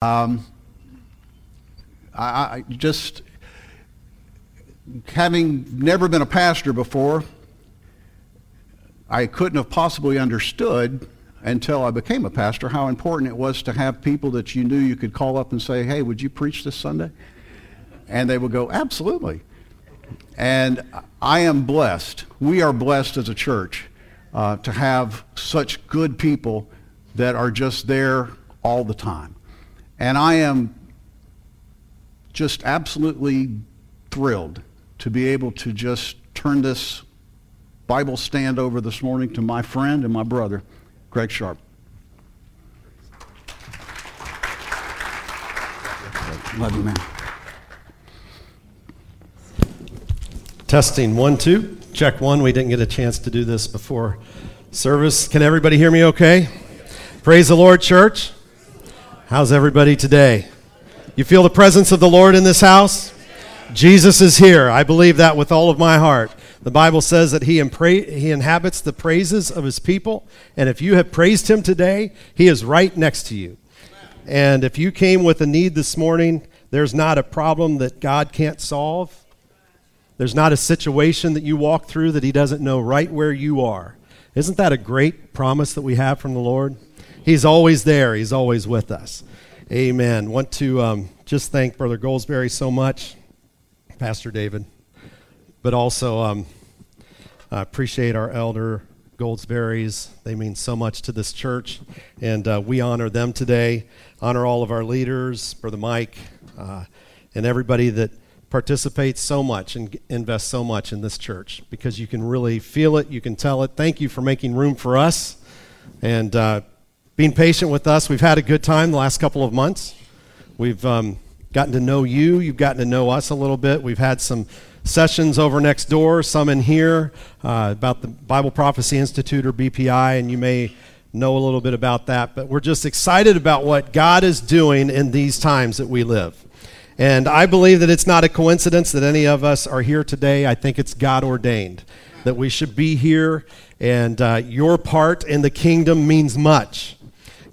Um, I, I just, having never been a pastor before, I couldn't have possibly understood until I became a pastor how important it was to have people that you knew you could call up and say, hey, would you preach this Sunday? And they would go, absolutely. And I am blessed. We are blessed as a church uh, to have such good people that are just there all the time. And I am just absolutely thrilled to be able to just turn this Bible stand over this morning to my friend and my brother, Greg Sharp. Love you, man. Testing one, two. Check one. We didn't get a chance to do this before service. Can everybody hear me okay? Praise the Lord, church. How's everybody today? You feel the presence of the Lord in this house? Jesus is here. I believe that with all of my heart. The Bible says that he, impra- he inhabits the praises of his people. And if you have praised him today, he is right next to you. And if you came with a need this morning, there's not a problem that God can't solve. There's not a situation that you walk through that He doesn't know right where you are. Isn't that a great promise that we have from the Lord? He's always there, He's always with us. Amen. Want to um, just thank Brother Goldsberry so much, Pastor David, but also um, I appreciate our elder Goldsberries. They mean so much to this church, and uh, we honor them today. Honor all of our leaders, Brother Mike, uh, and everybody that participates so much and invests so much in this church because you can really feel it, you can tell it. Thank you for making room for us and uh, being patient with us. We've had a good time the last couple of months. We've um, gotten to know you, you've gotten to know us a little bit. We've had some sessions over next door, some in here uh, about the Bible Prophecy Institute or BPI, and you may know a little bit about that. But we're just excited about what God is doing in these times that we live. And I believe that it's not a coincidence that any of us are here today. I think it's God ordained that we should be here, and uh, your part in the kingdom means much.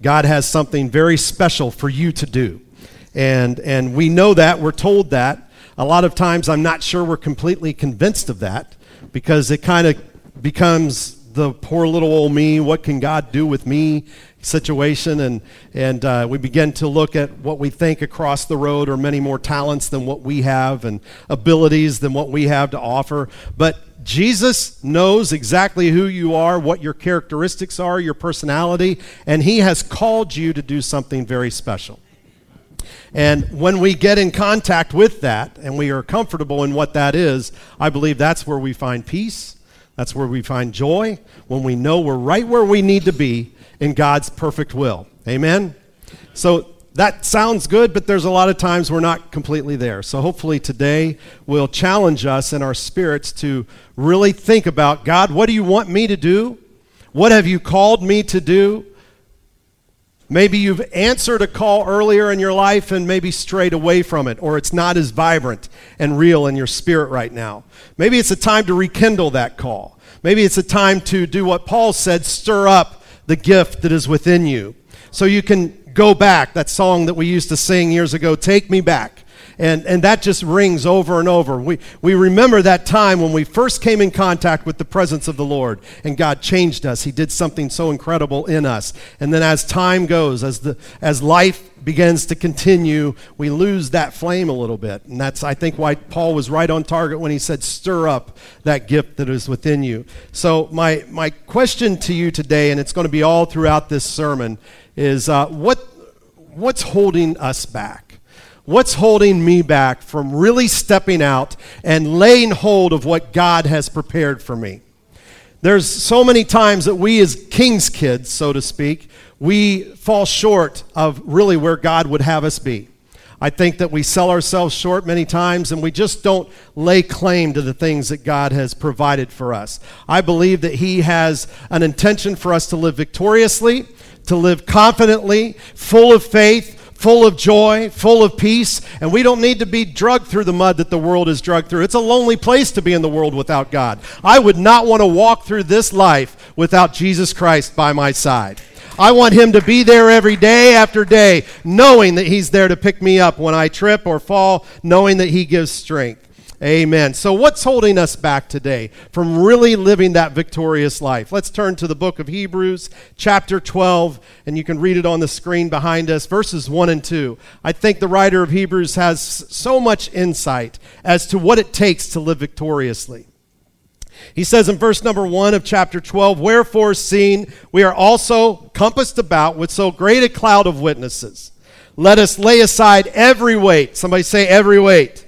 God has something very special for you to do. And, and we know that, we're told that. A lot of times I'm not sure we're completely convinced of that because it kind of becomes the poor little old me, what can God do with me situation, and, and uh, we begin to look at what we think across the road are many more talents than what we have and abilities than what we have to offer. But Jesus knows exactly who you are, what your characteristics are, your personality, and He has called you to do something very special. And when we get in contact with that and we are comfortable in what that is, I believe that's where we find peace. That's where we find joy, when we know we're right where we need to be in God's perfect will. Amen? So that sounds good, but there's a lot of times we're not completely there. So hopefully today will challenge us in our spirits to really think about God, what do you want me to do? What have you called me to do? Maybe you've answered a call earlier in your life and maybe strayed away from it, or it's not as vibrant and real in your spirit right now. Maybe it's a time to rekindle that call. Maybe it's a time to do what Paul said stir up the gift that is within you. So you can go back, that song that we used to sing years ago, Take Me Back. And, and that just rings over and over. We, we remember that time when we first came in contact with the presence of the Lord and God changed us. He did something so incredible in us. And then as time goes, as, the, as life begins to continue, we lose that flame a little bit. And that's, I think, why Paul was right on target when he said, stir up that gift that is within you. So, my, my question to you today, and it's going to be all throughout this sermon, is uh, what, what's holding us back? What's holding me back from really stepping out and laying hold of what God has prepared for me? There's so many times that we, as king's kids, so to speak, we fall short of really where God would have us be. I think that we sell ourselves short many times and we just don't lay claim to the things that God has provided for us. I believe that He has an intention for us to live victoriously, to live confidently, full of faith, full of joy, full of peace, and we don't need to be drugged through the mud that the world is drugged through. It's a lonely place to be in the world without God. I would not want to walk through this life without Jesus Christ by my side. I want Him to be there every day after day, knowing that He's there to pick me up when I trip or fall, knowing that He gives strength. Amen. So, what's holding us back today from really living that victorious life? Let's turn to the book of Hebrews, chapter 12, and you can read it on the screen behind us, verses 1 and 2. I think the writer of Hebrews has so much insight as to what it takes to live victoriously. He says in verse number 1 of chapter 12, Wherefore, seeing we are also compassed about with so great a cloud of witnesses, let us lay aside every weight. Somebody say, every weight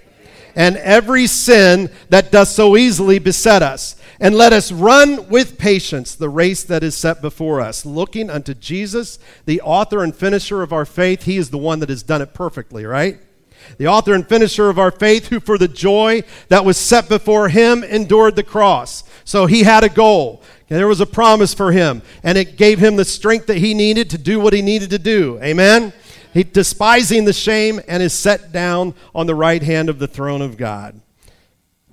and every sin that does so easily beset us. And let us run with patience the race that is set before us, looking unto Jesus, the author and finisher of our faith. He is the one that has done it perfectly, right? The author and finisher of our faith, who for the joy that was set before him endured the cross. So he had a goal. There was a promise for him, and it gave him the strength that he needed to do what he needed to do. Amen? He, despising the shame and is set down on the right hand of the throne of God.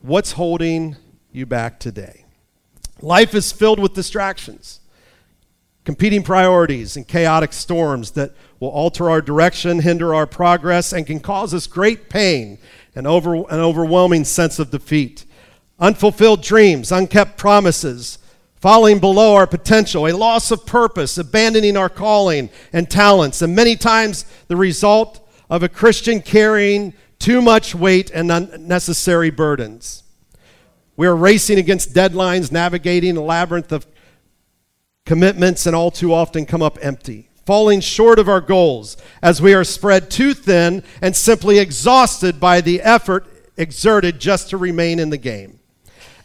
What's holding you back today? Life is filled with distractions, competing priorities, and chaotic storms that will alter our direction, hinder our progress, and can cause us great pain and over, an overwhelming sense of defeat. Unfulfilled dreams, unkept promises, falling below our potential, a loss of purpose, abandoning our calling and talents, and many times the result of a Christian carrying too much weight and unnecessary burdens. We are racing against deadlines, navigating a labyrinth of commitments, and all too often come up empty, falling short of our goals as we are spread too thin and simply exhausted by the effort exerted just to remain in the game.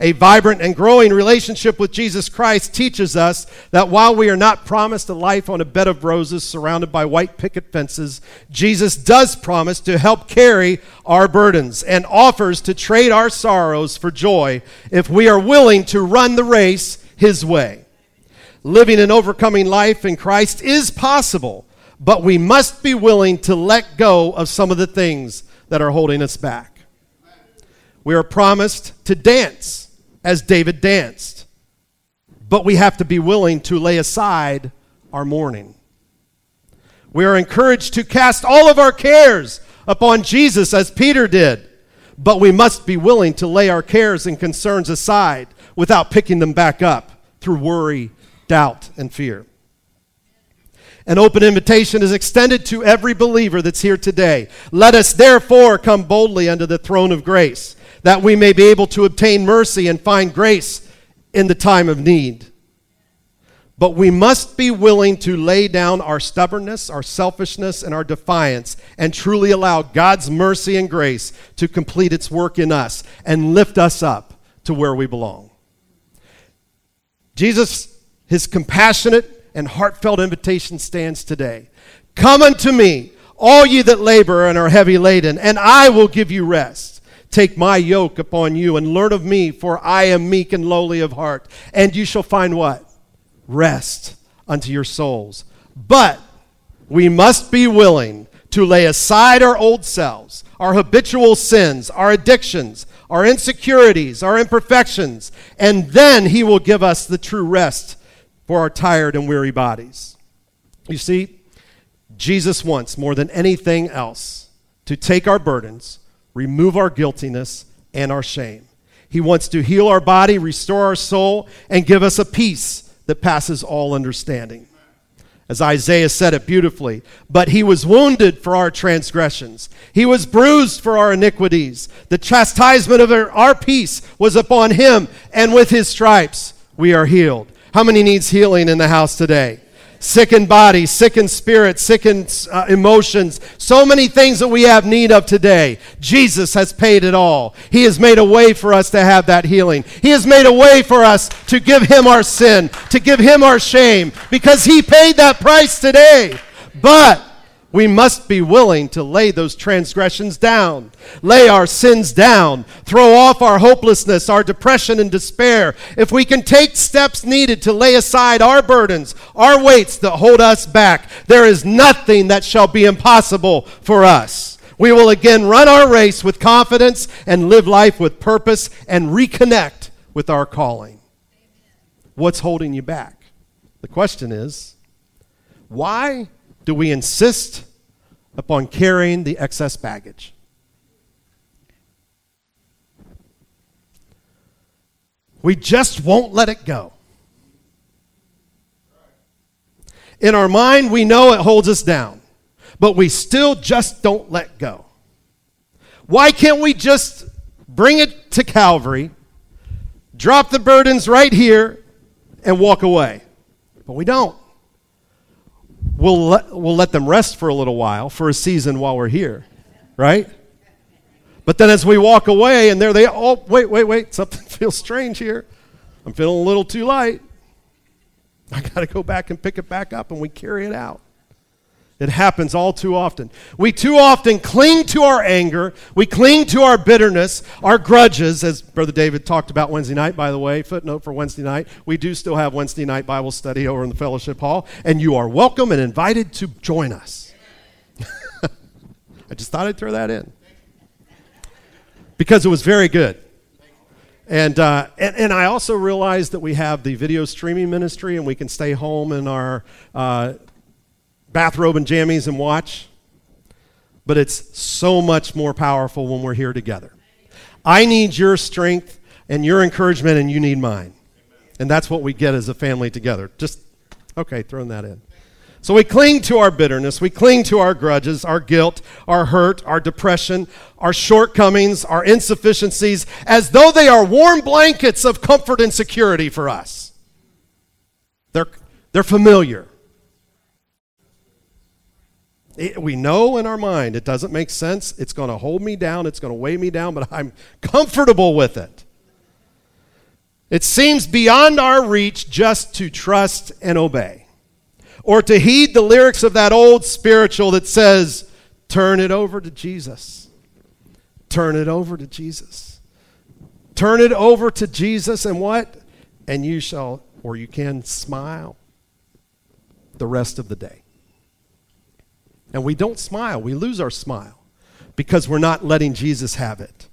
A vibrant and growing relationship with Jesus Christ teaches us that while we are not promised a life on a bed of roses surrounded by white picket fences, Jesus does promise to help carry our burdens and offers to trade our sorrows for joy if we are willing to run the race His way. Living an overcoming life in Christ is possible, but we must be willing to let go of some of the things that are holding us back. We are promised to dance as David danced. But we have to be willing to lay aside our mourning. We are encouraged to cast all of our cares upon Jesus as Peter did. But we must be willing to lay our cares and concerns aside without picking them back up through worry, doubt, and fear. An open invitation is extended to every believer that's here today. Let us therefore come boldly under the throne of grace that we may be able to obtain mercy and find grace in the time of need. But we must be willing to lay down our stubbornness, our selfishness, and our defiance and truly allow God's mercy and grace to complete its work in us and lift us up to where we belong. Jesus, his compassionate and heartfelt invitation stands today. Come unto me, all ye that labor and are heavy laden, and I will give you rest. Take my yoke upon you and learn of me, for I am meek and lowly of heart. And you shall find what? Rest unto your souls. But we must be willing to lay aside our old selves, our habitual sins, our addictions, our insecurities, our imperfections, and then He will give us the true rest for our tired and weary bodies. You see, Jesus wants more than anything else to take our burdens remove our guiltiness and our shame. He wants to heal our body, restore our soul, and give us a peace that passes all understanding. As Isaiah said it beautifully, but he was wounded for our transgressions. He was bruised for our iniquities. The chastisement of our peace was upon him, and with his stripes we are healed. How many needs healing in the house today? Sickened bodies, sickened spirits, sickened uh, emotions, so many things that we have need of today. Jesus has paid it all. He has made a way for us to have that healing. He has made a way for us to give Him our sin, to give Him our shame, because He paid that price today. But we must be willing to lay those transgressions down, lay our sins down, throw off our hopelessness, our depression and despair. If we can take steps needed to lay aside our burdens, our weights that hold us back, there is nothing that shall be impossible for us. We will again run our race with confidence and live life with purpose and reconnect with our calling. What's holding you back? The question is Why do we insist upon carrying the excess baggage? We just won't let it go. In our mind, we know it holds us down, but we still just don't let go. Why can't we just bring it to Calvary, drop the burdens right here, and walk away? But we don't. We'll let, we'll let them rest for a little while, for a season while we're here, right? But then as we walk away, and there they, oh, wait, wait, wait, something feels strange here. I'm feeling a little too light. I got to go back and pick it back up, and we carry it out. It happens all too often. We too often cling to our anger. We cling to our bitterness, our grudges, as Brother David talked about Wednesday night, by the way. Footnote for Wednesday night. We do still have Wednesday night Bible study over in the fellowship hall, and you are welcome and invited to join us. I just thought I'd throw that in because it was very good. And, uh, and, and, I also realized that we have the video streaming ministry and we can stay home in our uh, bathrobe and jammies and watch. But it's so much more powerful when we're here together. I need your strength and your encouragement, and you need mine. And that's what we get as a family together. Just, okay, throwing that in. So we cling to our bitterness, we cling to our grudges, our guilt, our hurt, our depression, our shortcomings, our insufficiencies, as though they are warm blankets of comfort and security for us. They're, they're familiar. It, we know in our mind it doesn't make sense. It's going to hold me down, it's going to weigh me down, but I'm comfortable with it. It seems beyond our reach just to trust and obey or to heed the lyrics of that old spiritual that says, Turn it over to Jesus. Turn it over to Jesus. Turn it over to Jesus, and what? And you shall, or you can smile the rest of the day. And we don't smile, we lose our smile because we're not letting Jesus have it.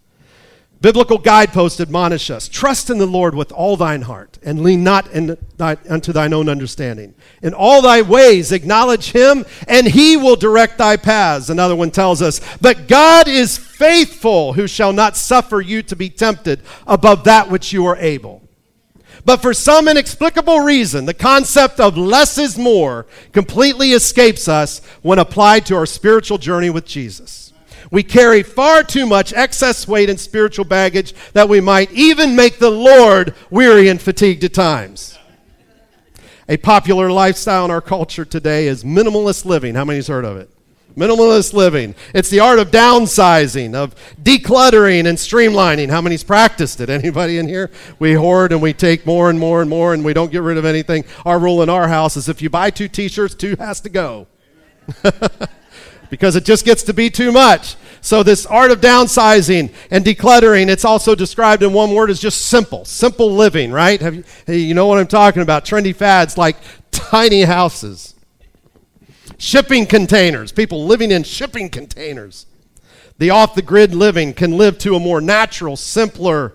Biblical guideposts admonish us trust in the Lord with all thine heart, and lean not thy, unto thine own understanding. In all thy ways acknowledge him, and he will direct thy paths. Another one tells us, But God is faithful, who shall not suffer you to be tempted above that which you are able. But for some inexplicable reason, the concept of less is more completely escapes us when applied to our spiritual journey with Jesus. We carry far too much excess weight and spiritual baggage that we might even make the Lord weary and fatigued at times. A popular lifestyle in our culture today is minimalist living. How many's heard of it? Minimalist living. It's the art of downsizing, of decluttering and streamlining. How many's practiced it? Anybody in here? We hoard and we take more and more and more and we don't get rid of anything. Our rule in our house is if you buy two t-shirts, two has to go. because it just gets to be too much. So, this art of downsizing and decluttering, it's also described in one word as just simple, simple living, right? Have you, you know what I'm talking about? Trendy fads like tiny houses, shipping containers, people living in shipping containers. The off the grid living can live to a more natural, simpler,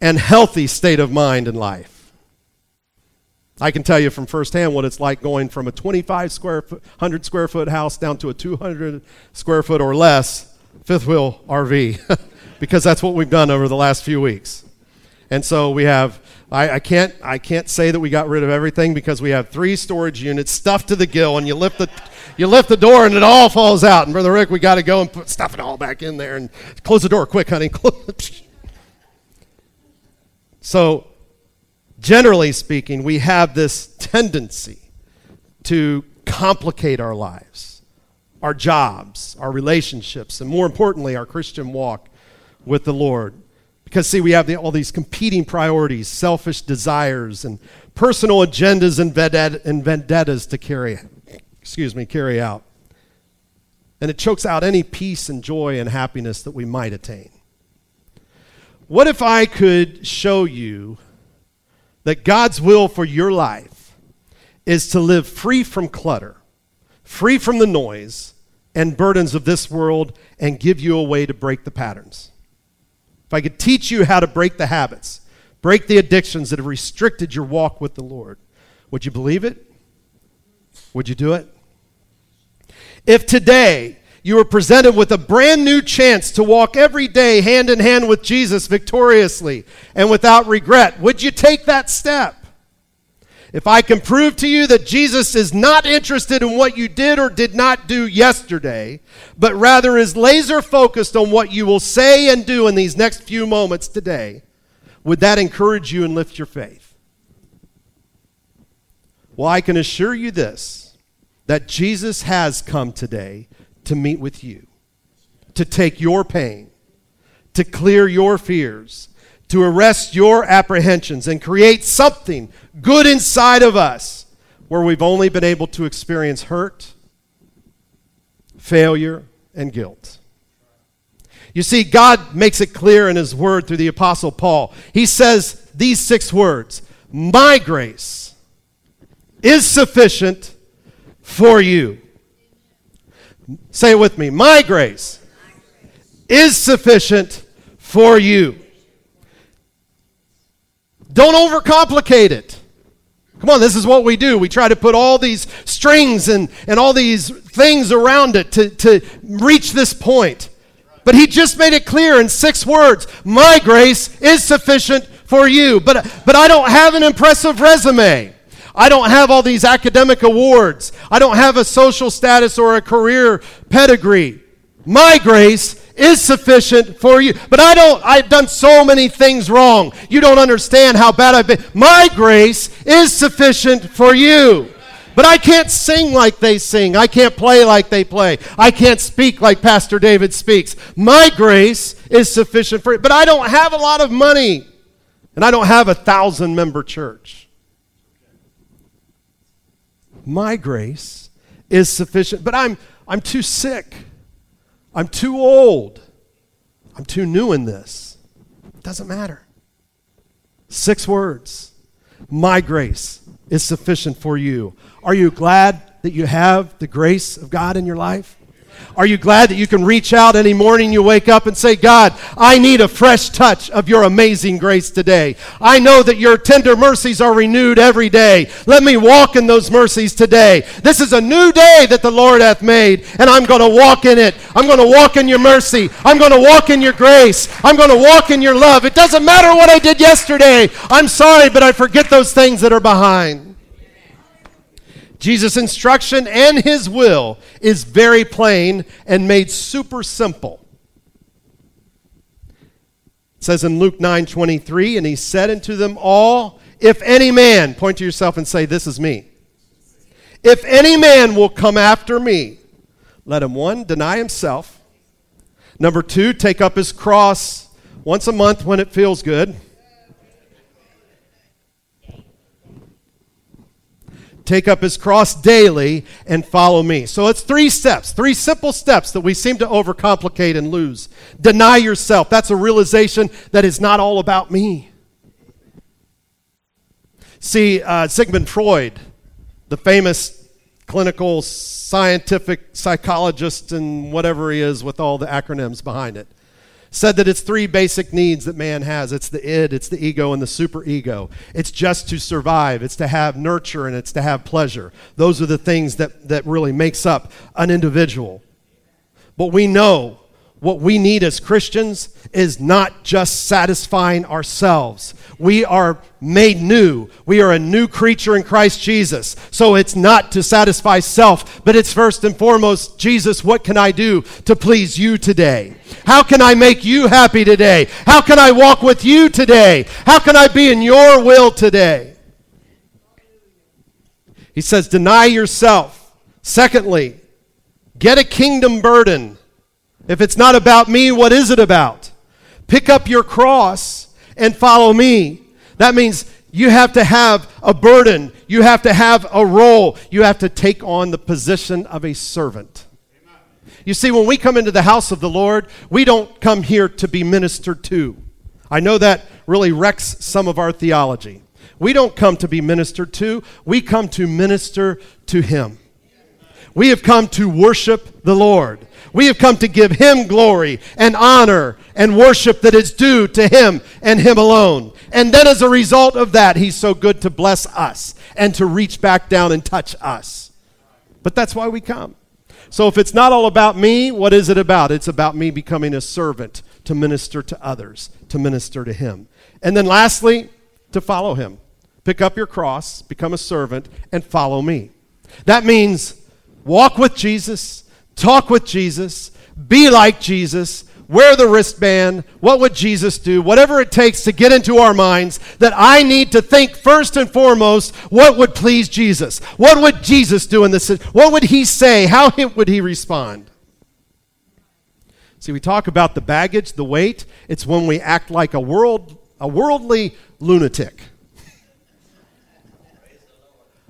and healthy state of mind and life. I can tell you from firsthand what it's like going from a 25 square foot, 100 square foot house down to a 200 square foot or less fifth wheel RV, because that's what we've done over the last few weeks. And so we have, I, I, can't, I can't say that we got rid of everything because we have three storage units stuffed to the gill, and you lift the, you lift the door and it all falls out. And Brother Rick, we got to go and put, stuff it all back in there and close the door quick, honey. so generally speaking, we have this tendency to complicate our lives, our jobs, our relationships, and more importantly, our Christian walk with the Lord. Because, see, we have the, all these competing priorities, selfish desires, and personal agendas and, and vendettas to carry, excuse me, carry out. And it chokes out any peace and joy and happiness that we might attain. What if I could show you that God's will for your life is to live free from clutter, free from the noise and burdens of this world, and give you a way to break the patterns. If I could teach you how to break the habits, break the addictions that have restricted your walk with the Lord, would you believe it? Would you do it? If today you were presented with a brand new chance to walk every day hand in hand with Jesus victoriously and without regret, would you take that step? If I can prove to you that Jesus is not interested in what you did or did not do yesterday, but rather is laser focused on what you will say and do in these next few moments today, would that encourage you and lift your faith? Well, I can assure you this that Jesus has come today to meet with you, to take your pain, to clear your fears, to arrest your apprehensions and create something good inside of us where we've only been able to experience hurt, failure, and guilt. You see, God makes it clear in His Word through the Apostle Paul. He says these six words My grace is sufficient for you. Say it with me. My grace is sufficient for you. Don't overcomplicate it. Come on, this is what we do. We try to put all these strings and, and all these things around it to, to reach this point. But he just made it clear in six words My grace is sufficient for you. But, but I don't have an impressive resume. I don't have all these academic awards. I don't have a social status or a career pedigree. My grace is sufficient for you. But I don't, I've done so many things wrong. You don't understand how bad I've been. My grace is sufficient for you. But I can't sing like they sing. I can't play like they play. I can't speak like Pastor David speaks. My grace is sufficient for you. But I don't have a lot of money. And I don't have a thousand member church. My grace is sufficient. But I'm, I'm too sick. I'm too old. I'm too new in this. It doesn't matter. Six words. My grace is sufficient for you. Are you glad that you have the grace of God in your life? Are you glad that you can reach out any morning you wake up and say, God, I need a fresh touch of your amazing grace today. I know that your tender mercies are renewed every day. Let me walk in those mercies today. This is a new day that the Lord hath made, and I'm going to walk in it. I'm going to walk in your mercy. I'm going to walk in your grace. I'm going to walk in your love. It doesn't matter what I did yesterday. I'm sorry, but I forget those things that are behind. Jesus' instruction and his will is very plain and made super simple. It says in Luke 9 23, and he said unto them all, If any man, point to yourself and say, This is me. If any man will come after me, let him one, deny himself. Number two, take up his cross once a month when it feels good. Take up his cross daily, and follow me. So it's three steps, three simple steps that we seem to overcomplicate and lose. Deny yourself. That's a realization that it's not all about me. See, uh, Sigmund Freud, the famous clinical scientific psychologist and whatever he is with all the acronyms behind it, said that it's three basic needs that man has it's the id, it's the ego, and the superego. It's just to survive, it's to have nurture, and it's to have pleasure. Those are the things that, that really makes up an individual. But we know what we need as Christians is not just satisfying ourselves. We are made new. We are a new creature in Christ Jesus. So it's not to satisfy self, but it's first and foremost, Jesus, what can I do to please you today? How can I make you happy today? How can I walk with you today? How can I be in your will today? He says, deny yourself. Secondly, get a kingdom burden. If it's not about me, what is it about? Pick up your cross and follow me. That means you have to have a burden. You have to have a role. You have to take on the position of a servant. You see, when we come into the house of the Lord, we don't come here to be ministered to. I know that really wrecks some of our theology. We don't come to be ministered to, we come to minister to Him. We have come to worship the Lord. We have come to give him glory and honor and worship that is due to him and him alone. And then as a result of that, he's so good to bless us and to reach back down and touch us. But that's why we come. So if it's not all about me, what is it about? It's about me becoming a servant to minister to others, to minister to Him. And then lastly, to follow Him. Pick up your cross, become a servant, and follow me. That means walk with Jesus, talk with Jesus, be like Jesus, wear the wristband, what would Jesus do, whatever it takes to get into our minds that I need to think first and foremost what would please Jesus. What would Jesus do in this? What would he say? How would he respond? See, we talk about the baggage, the weight. It's when we act like a world a worldly lunatic.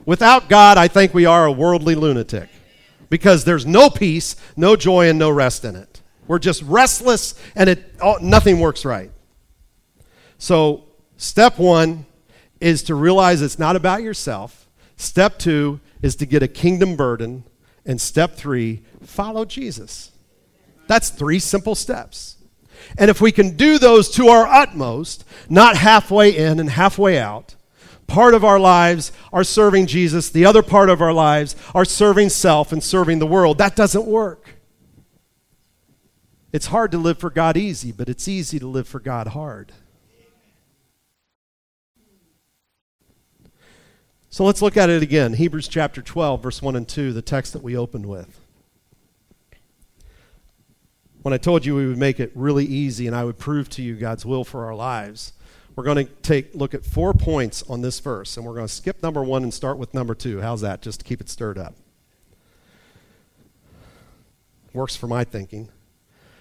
Without God, I think we are a worldly lunatic because there's no peace, no joy, and no rest in it. We're just restless and it, oh, nothing works right. So, step one is to realize it's not about yourself. Step two is to get a kingdom burden. And step three, follow Jesus. That's three simple steps. And if we can do those to our utmost, not halfway in and halfway out, part of our lives are serving Jesus, the other part of our lives are serving self and serving the world. That doesn't work. It's hard to live for God easy, but it's easy to live for God hard. So let's look at it again. Hebrews chapter 12, verse 1 and 2, the text that we opened with. When I told you we would make it really easy and I would prove to you God's will for our lives, we're going to take look at four points on this verse, and we're going to skip number one and start with number two. How's that? Just to keep it stirred up. Works for my thinking.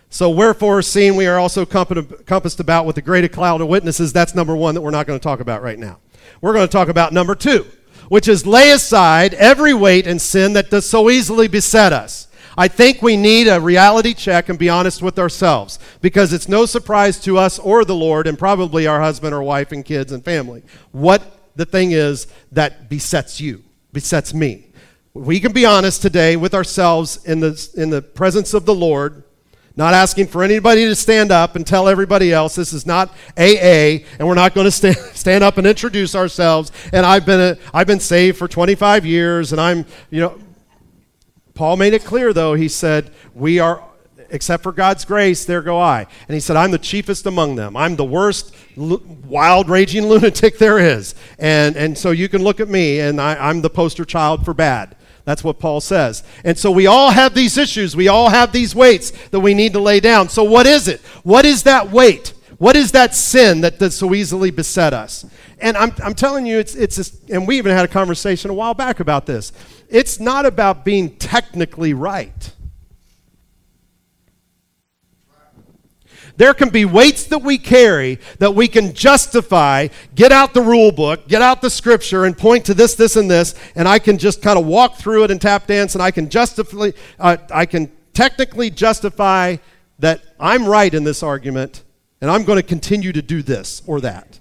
So, wherefore, seeing we are also compassed about with a great cloud of witnesses, that's number one that we're not going to talk about right now. We're going to talk about number two, which is lay aside every weight and sin that does so easily beset us. I think we need a reality check and be honest with ourselves because it's no surprise to us or the Lord and probably our husband or wife and kids and family what the thing is that besets you, besets me. We can be honest today with ourselves in the, in the presence of the Lord not asking for anybody to stand up and tell everybody else this is not AA, and we're not going to stand, stand up and introduce ourselves. And I've been, a, I've been saved for 25 years, and I'm, you know. Paul made it clear, though. He said, We are, except for God's grace, there go I. And he said, I'm the chiefest among them. I'm the worst, wild, raging lunatic there is. And, and so you can look at me, and I, I'm the poster child for bad. That's what Paul says. And so we all have these issues. We all have these weights that we need to lay down. So, what is it? What is that weight? What is that sin that does so easily beset us? And I'm, I'm telling you, it's, it's and we even had a conversation a while back about this. It's not about being technically right. There can be weights that we carry that we can justify, get out the rule book, get out the scripture, and point to this, this, and this, and I can just kind of walk through it and tap dance, and I can justify, uh, I can technically justify that I'm right in this argument, and I'm going to continue to do this or that.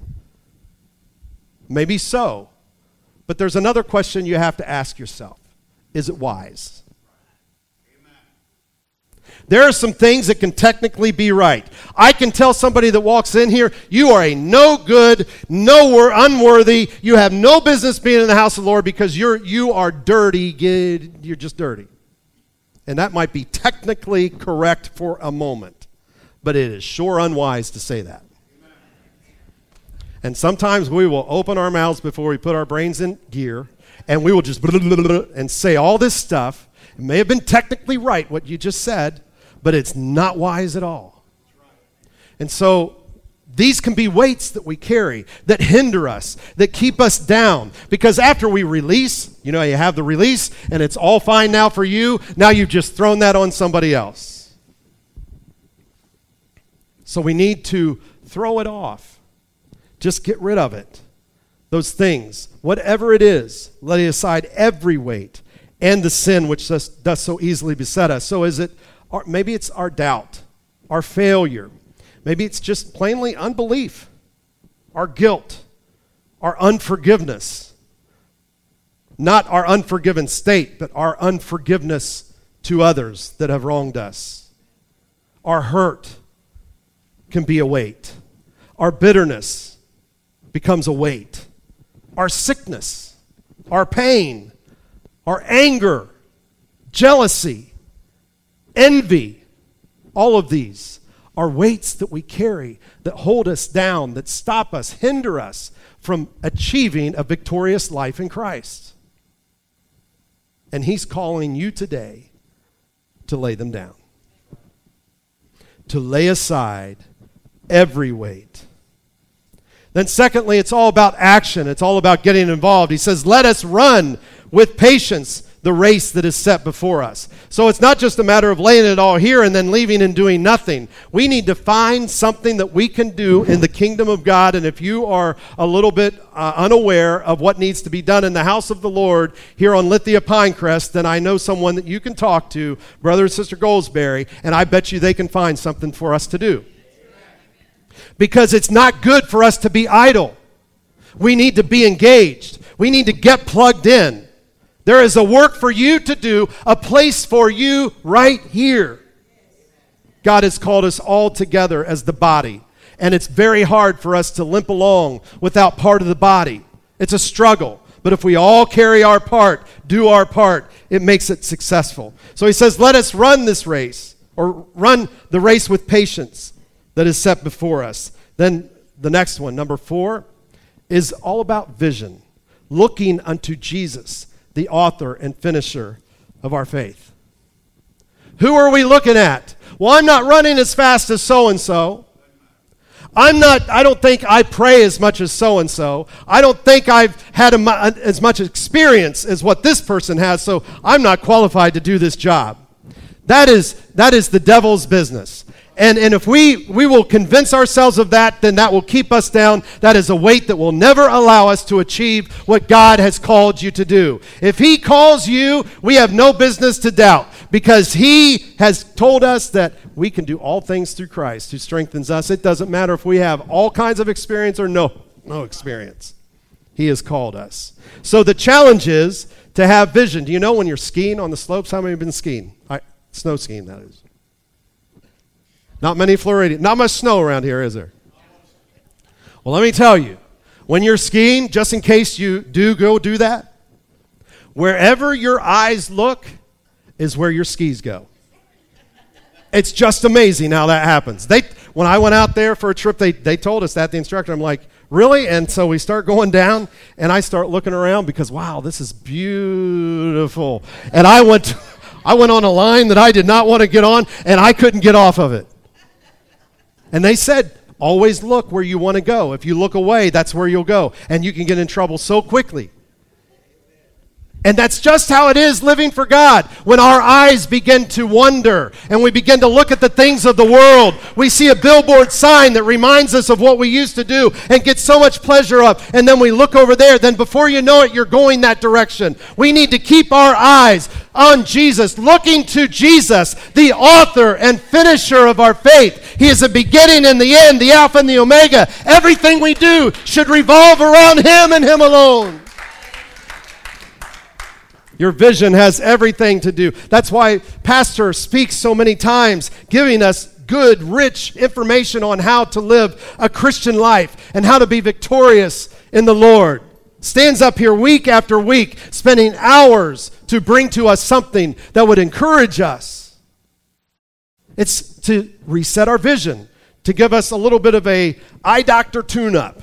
Maybe so. But there's another question you have to ask yourself Is it wise? There are some things that can technically be right. I can tell somebody that walks in here, you are a no good, no unworthy, you have no business being in the house of the Lord because you're you are dirty, you're just dirty. And that might be technically correct for a moment, but it is sure unwise to say that. And sometimes we will open our mouths before we put our brains in gear, and we will just and say all this stuff. It may have been technically right what you just said, but it's not wise at all. And so these can be weights that we carry that hinder us, that keep us down. Because after we release, you know, you have the release and it's all fine now for you, now you've just thrown that on somebody else. So we need to throw it off. Just get rid of it. Those things, whatever it is, lay aside every weight and the sin which does, does so easily beset us. So is it maybe it's our doubt, our failure. Maybe it's just plainly unbelief, our guilt, our unforgiveness. Not our unforgiven state, but our unforgiveness to others that have wronged us. Our hurt can be a weight. Our bitterness becomes a weight. Our sickness, our pain, our anger jealousy, envy, all of these are weights that we carry that hold us down, that stop us, hinder us from achieving a victorious life in Christ. And He's calling you today to lay them down, to lay aside every weight. Then, secondly, it's all about action. It's all about getting involved. He says, Let us run with patience the race that is set before us. So it's not just a matter of laying it all here and then leaving and doing nothing. We need to find something that we can do in the kingdom of God. And if you are a little bit uh, unaware of what needs to be done in the house of the Lord here on Lithia Pinecrest, then I know someone that you can talk to, Brother and Sister Goldsberry, and I bet you they can find something for us to do. Because it's not good for us to be idle. We need to be engaged. We need to get plugged in. There is a work for you to do, a place for you right here. God has called us all together as the body, and it's very hard for us to limp along without part of the body. It's a struggle. But if we all carry our part, do our part, it makes it successful. So he says, Let us run this race, or run the race with patience that is set before us. Then the next one, number four, is all about vision, looking unto Jesus the author and finisher of our faith. Who are we looking at? Well, I'm not running as fast as so and so. I'm not, I don't think I pray as much as so and so. I don't think I've had a, as much experience as what this person has, so I'm not qualified to do this job. That is, that is the devil's business. And, and if we, we will convince ourselves of that, then that will keep us down. That is a weight that will never allow us to achieve what God has called you to do. If He calls you, we have no business to doubt because He has told us that we can do all things through Christ who strengthens us. It doesn't matter if we have all kinds of experience or no, no experience. He has called us. So the challenge is to have vision. Do you know when you're skiing on the slopes? How many have been skiing? I, snow skiing, that is. Not many Floridians. Not much snow around here, is there? Well, let me tell you, when you're skiing, just in case you do go do that, wherever your eyes look is where your skis go. It's just amazing how that happens. They, when I went out there for a trip, they, they told us that, the instructor. I'm like, really? And so we start going down, and I start looking around because, wow, this is beautiful. And I went, I went on a line that I did not want to get on, and I couldn't get off of it. And they said, always look where you want to go. If you look away, that's where you'll go. And you can get in trouble so quickly. And that's just how it is living for God. When our eyes begin to wander and we begin to look at the things of the world, we see a billboard sign that reminds us of what we used to do and get so much pleasure of. And then we look over there, then before you know it, you're going that direction. We need to keep our eyes on Jesus, looking to Jesus, the author and finisher of our faith. He is the beginning and the end, the Alpha and the Omega. Everything we do should revolve around Him and Him alone. Your vision has everything to do. That's why Pastor speaks so many times, giving us good, rich information on how to live a Christian life and how to be victorious in the Lord. Stands up here week after week, spending hours to bring to us something that would encourage us. It's to reset our vision, to give us a little bit of a eye doctor tune up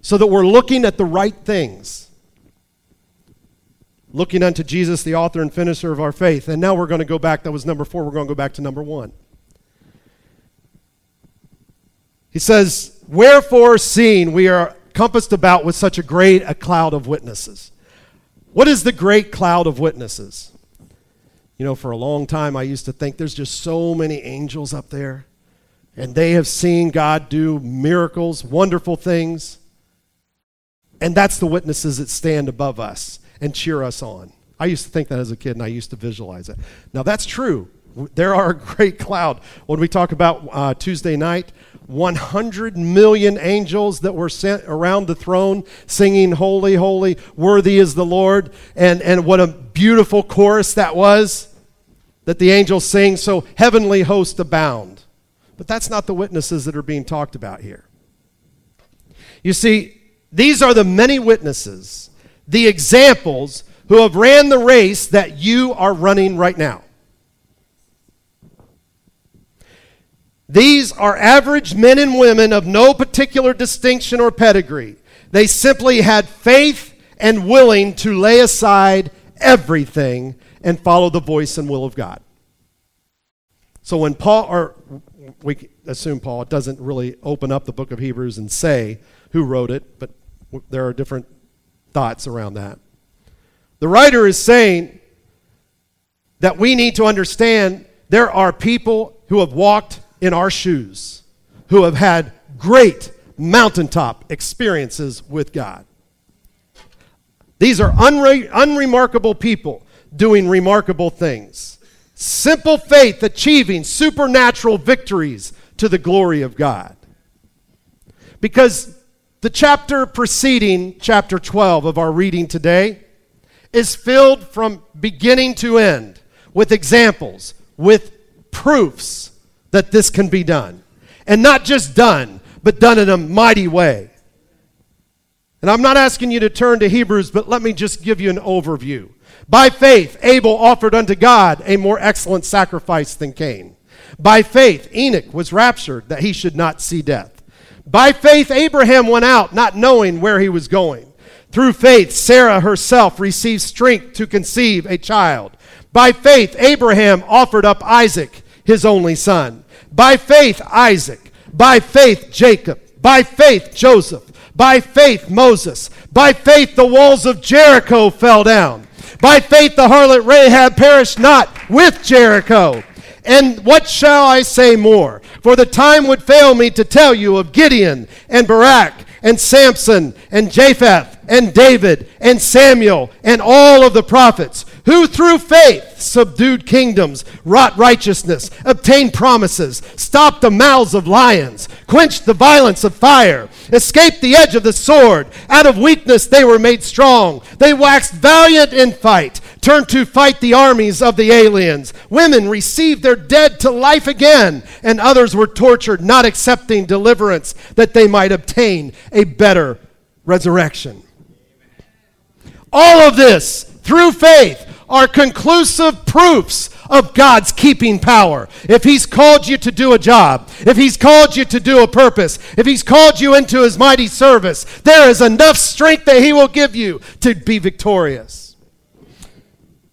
so that we're looking at the right things looking unto Jesus, the author and finisher of our faith. And now we're going to go back. That was number four. We're going to go back to number one. He says, Wherefore, seeing we are compassed about with such a great a cloud of witnesses. What is the great cloud of witnesses? You know, for a long time, I used to think there's just so many angels up there, and they have seen God do miracles, wonderful things. And that's the witnesses that stand above us and cheer us on. I used to think that as a kid, and I used to visualize it. Now, that's true. There are a great cloud. When we talk about uh, Tuesday night, 100 million angels that were sent around the throne singing, Holy, Holy, Worthy is the Lord. And, and what a beautiful chorus that was that the angels sing. So, heavenly hosts abound. But that's not the witnesses that are being talked about here. You see, these are the many witnesses the examples who have ran the race that you are running right now. These are average men and women of no particular distinction or pedigree. They simply had faith and willing to lay aside everything and follow the voice and will of God. So when Paul, or we assume Paul doesn't really open up the book of Hebrews and say who wrote it, but there are different thoughts around that. The writer is saying that we need to understand there are people who have walked in our shoes, who have had great mountaintop experiences with God. These are unre- unremarkable people doing remarkable things. Simple faith achieving supernatural victories to the glory of God. Because the chapter preceding chapter 12 of our reading today is filled from beginning to end with examples, with proofs that this can be done. And not just done, but done in a mighty way. And I'm not asking you to turn to Hebrews, but let me just give you an overview. By faith, Abel offered unto God a more excellent sacrifice than Cain. By faith, Enoch was raptured that he should not see death. By faith, Abraham went out, not knowing where he was going. Through faith, Sarah herself received strength to conceive a child. By faith, Abraham offered up Isaac, his only son. By faith, Isaac. By faith, Jacob. By faith, Joseph. By faith, Moses. By faith, the walls of Jericho fell down. By faith, the harlot Rahab perished not with Jericho. And what shall I say more? For the time would fail me to tell you of Gideon and Barak and Samson and Jephthah and David and Samuel and all of the prophets who through faith subdued kingdoms, wrought righteousness, obtained promises, stopped the mouths of lions, quenched the violence of fire, escaped the edge of the sword. Out of weakness they were made strong. They waxed valiant in fight, turned to fight the armies of the aliens. Women received their dead to life again, and others were tortured, not accepting deliverance that they might obtain a better resurrection. All of this through faith are conclusive proofs of God's keeping power. If He's called you to do a job, if He's called you to do a purpose, if He's called you into His mighty service, there is enough strength that He will give you to be victorious.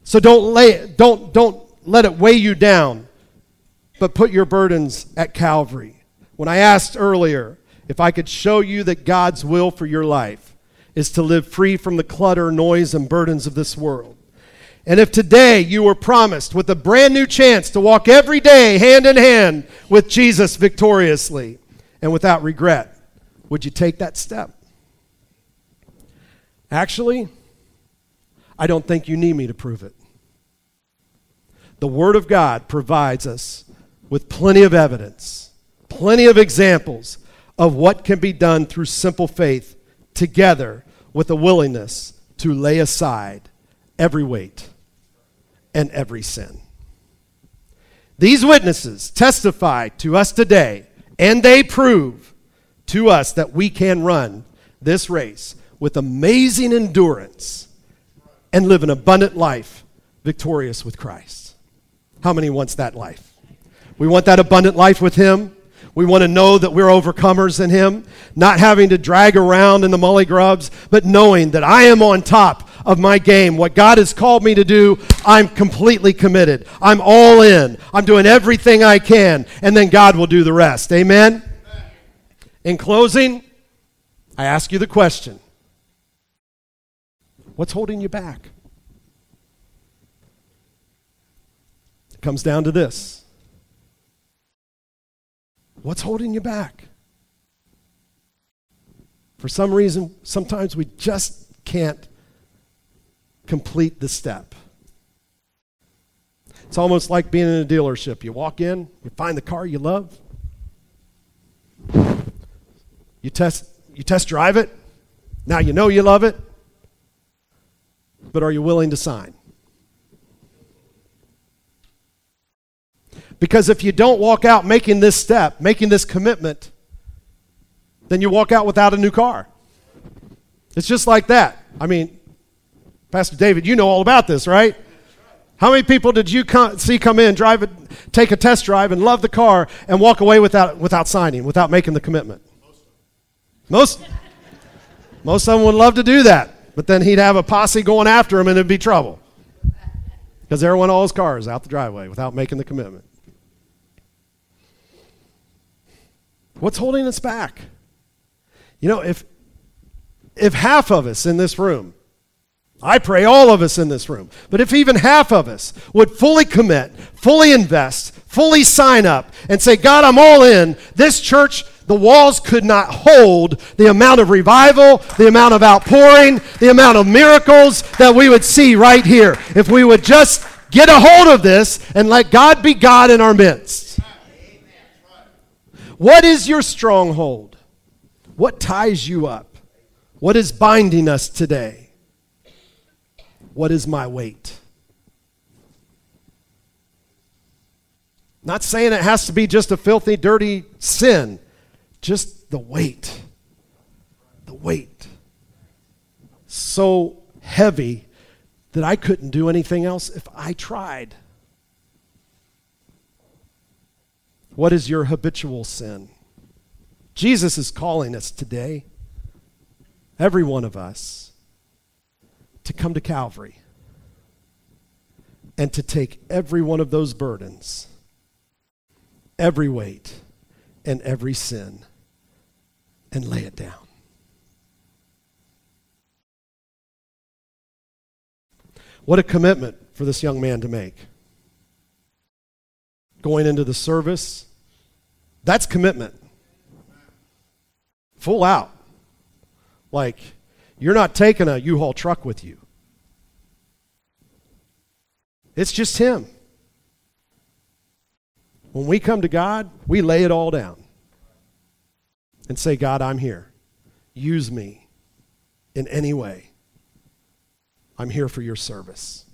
So don't lay don't don't let it weigh you down, but put your burdens at Calvary. When I asked earlier if I could show you that God's will for your life is to live free from the clutter, noise, and burdens of this world, and if today you were promised with a brand new chance to walk every day hand in hand with Jesus victoriously and without regret, would you take that step? Actually, I don't think you need me to prove it. The Word of God provides us with plenty of evidence, plenty of examples of what can be done through simple faith together with a willingness to lay aside every weight and every sin. These witnesses testify to us today, and they prove to us that we can run this race with amazing endurance and live an abundant life victorious with Christ. How many wants that life? We want that abundant life with Him. We want to know that we're overcomers in Him, not having to drag around in the molly grubs, but knowing that I am on top of my game. What God has called me to do, I'm completely committed. I'm all in. I'm doing everything I can, and then God will do the rest. Amen? In closing, I ask you the question What's holding you back? It comes down to this What's holding you back? For some reason, sometimes we just can't complete the step. It's almost like being in a dealership. You walk in, you find the car you love, you test, you test drive it. Now you know you love it, but are you willing to sign? Because if you don't walk out making this step, making this commitment, then you walk out without a new car. It's just like that. I mean, Pastor David, you know all about this, right? How many people did you come, see come in, drive it, take a test drive, and love the car, and walk away without, without signing, without making the commitment? Most, most of them would love to do that, but then he'd have a posse going after him, and it'd be trouble because went all his cars out the driveway without making the commitment. What's holding us back? You know, if if half of us in this room, I pray all of us in this room, but if even half of us would fully commit, fully invest, fully sign up, and say, God, I'm all in, this church, the walls could not hold the amount of revival, the amount of outpouring, the amount of miracles that we would see right here. If we would just get a hold of this and let God be God in our midst. What is your stronghold? What ties you up? What is binding us today? What is my weight? Not saying it has to be just a filthy, dirty sin, just the weight. The weight. So heavy that I couldn't do anything else if I tried. What is your habitual sin? Jesus is calling us today, every one of us, to come to Calvary and to take every one of those burdens, every weight, and every sin, and lay it down. What a commitment for this young man to make. Going into the service, that's commitment. Full out. Like, you're not taking a U Haul truck with you, it's just Him. When we come to God, we lay it all down and say, God, I'm here. Use me in any way. I'm here for your service.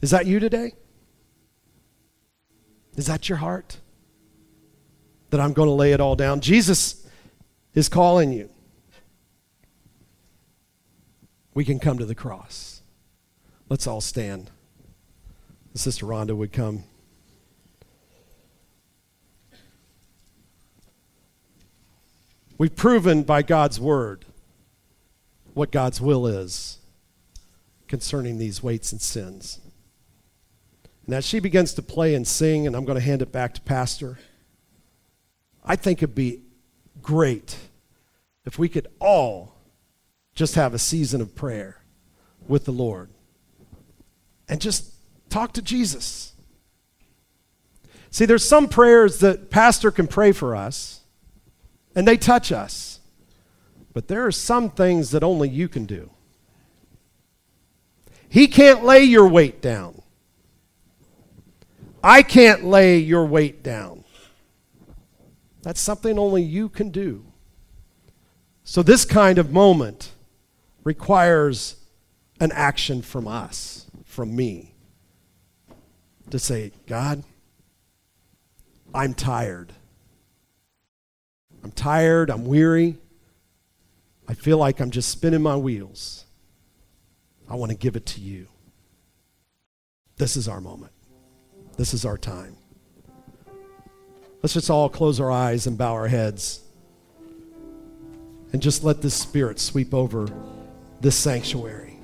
Is that you today? Is that your heart? That I'm going to lay it all down? Jesus is calling you. We can come to the cross. Let's all stand. Sister Rhonda would come. We've proven by God's word what God's will is concerning these weights and sins. And as she begins to play and sing, and I'm going to hand it back to Pastor, I think it'd be great if we could all just have a season of prayer with the Lord and just talk to Jesus. See, there's some prayers that Pastor can pray for us, and they touch us. But there are some things that only you can do. He can't lay your weight down. I can't lay your weight down. That's something only you can do. So, this kind of moment requires an action from us, from me, to say, God, I'm tired. I'm tired. I'm weary. I feel like I'm just spinning my wheels. I want to give it to you. This is our moment. This is our time. Let's just all close our eyes and bow our heads and just let this Spirit sweep over this sanctuary.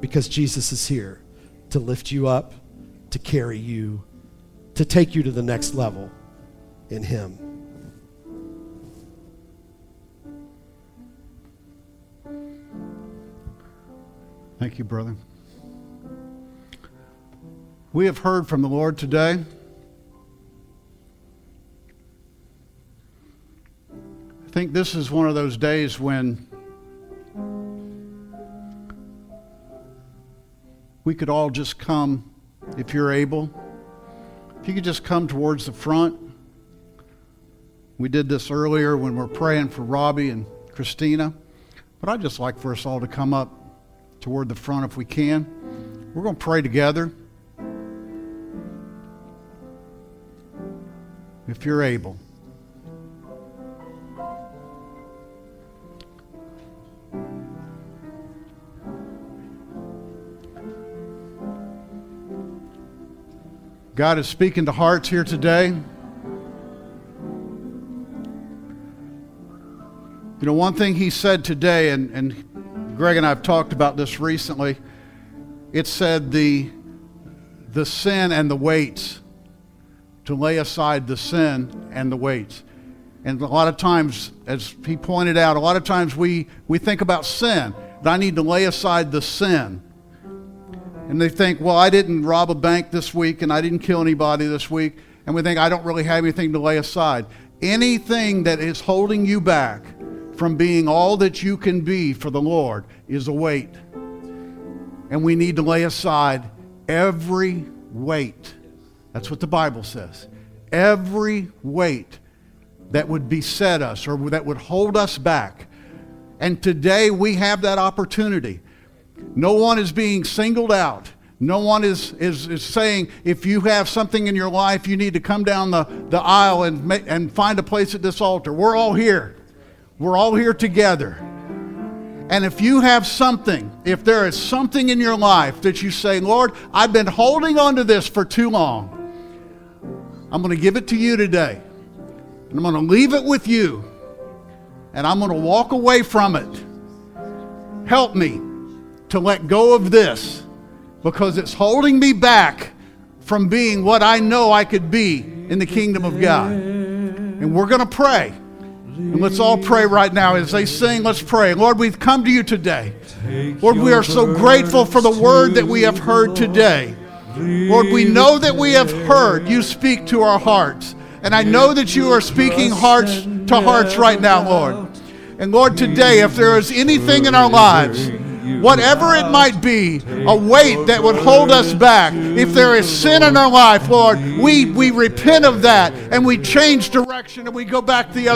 Because Jesus is here to lift you up, to carry you, to take you to the next level in Him. Thank you, brother. We have heard from the Lord today. I think this is one of those days when we could all just come, if you're able, if you could just come towards the front. We did this earlier when we're praying for Robbie and Christina, but I'd just like for us all to come up toward the front if we can. We're going to pray together. If you're able. God is speaking to hearts here today. You know, one thing he said today, and, and Greg and I have talked about this recently, it said the, the sin and the weights, to lay aside the sin and the weights. And a lot of times, as he pointed out, a lot of times we, we think about sin, that I need to lay aside the sin. And they think, well, I didn't rob a bank this week and I didn't kill anybody this week. And we think, I don't really have anything to lay aside. Anything that is holding you back from being all that you can be for the Lord is a weight. And we need to lay aside every weight. That's what the Bible says. Every weight that would beset us or that would hold us back. And today we have that opportunity. No one is being singled out. No one is, is, is saying if you have something in your life, you need to come down the, the aisle and, ma- and find a place at this altar. We're all here. We're all here together. And if you have something, if there is something in your life that you say, Lord, I've been holding on to this for too long, I'm going to give it to you today. And I'm going to leave it with you. And I'm going to walk away from it. Help me to let go of this because it's holding me back from being what I know I could be in the kingdom of God. And we're going to pray. And let's all pray right now as they sing. Let's pray. Lord, we've come to you today. Lord, we are so grateful for the word that we have heard today. Lord, we know that we have heard you speak to our hearts. And I know that you are speaking hearts to hearts right now, Lord. And Lord, today, if there is anything in our lives, whatever it might be, a weight that would hold us back, if there is sin in our life, Lord, we, we repent of that and we change direction and we go back the other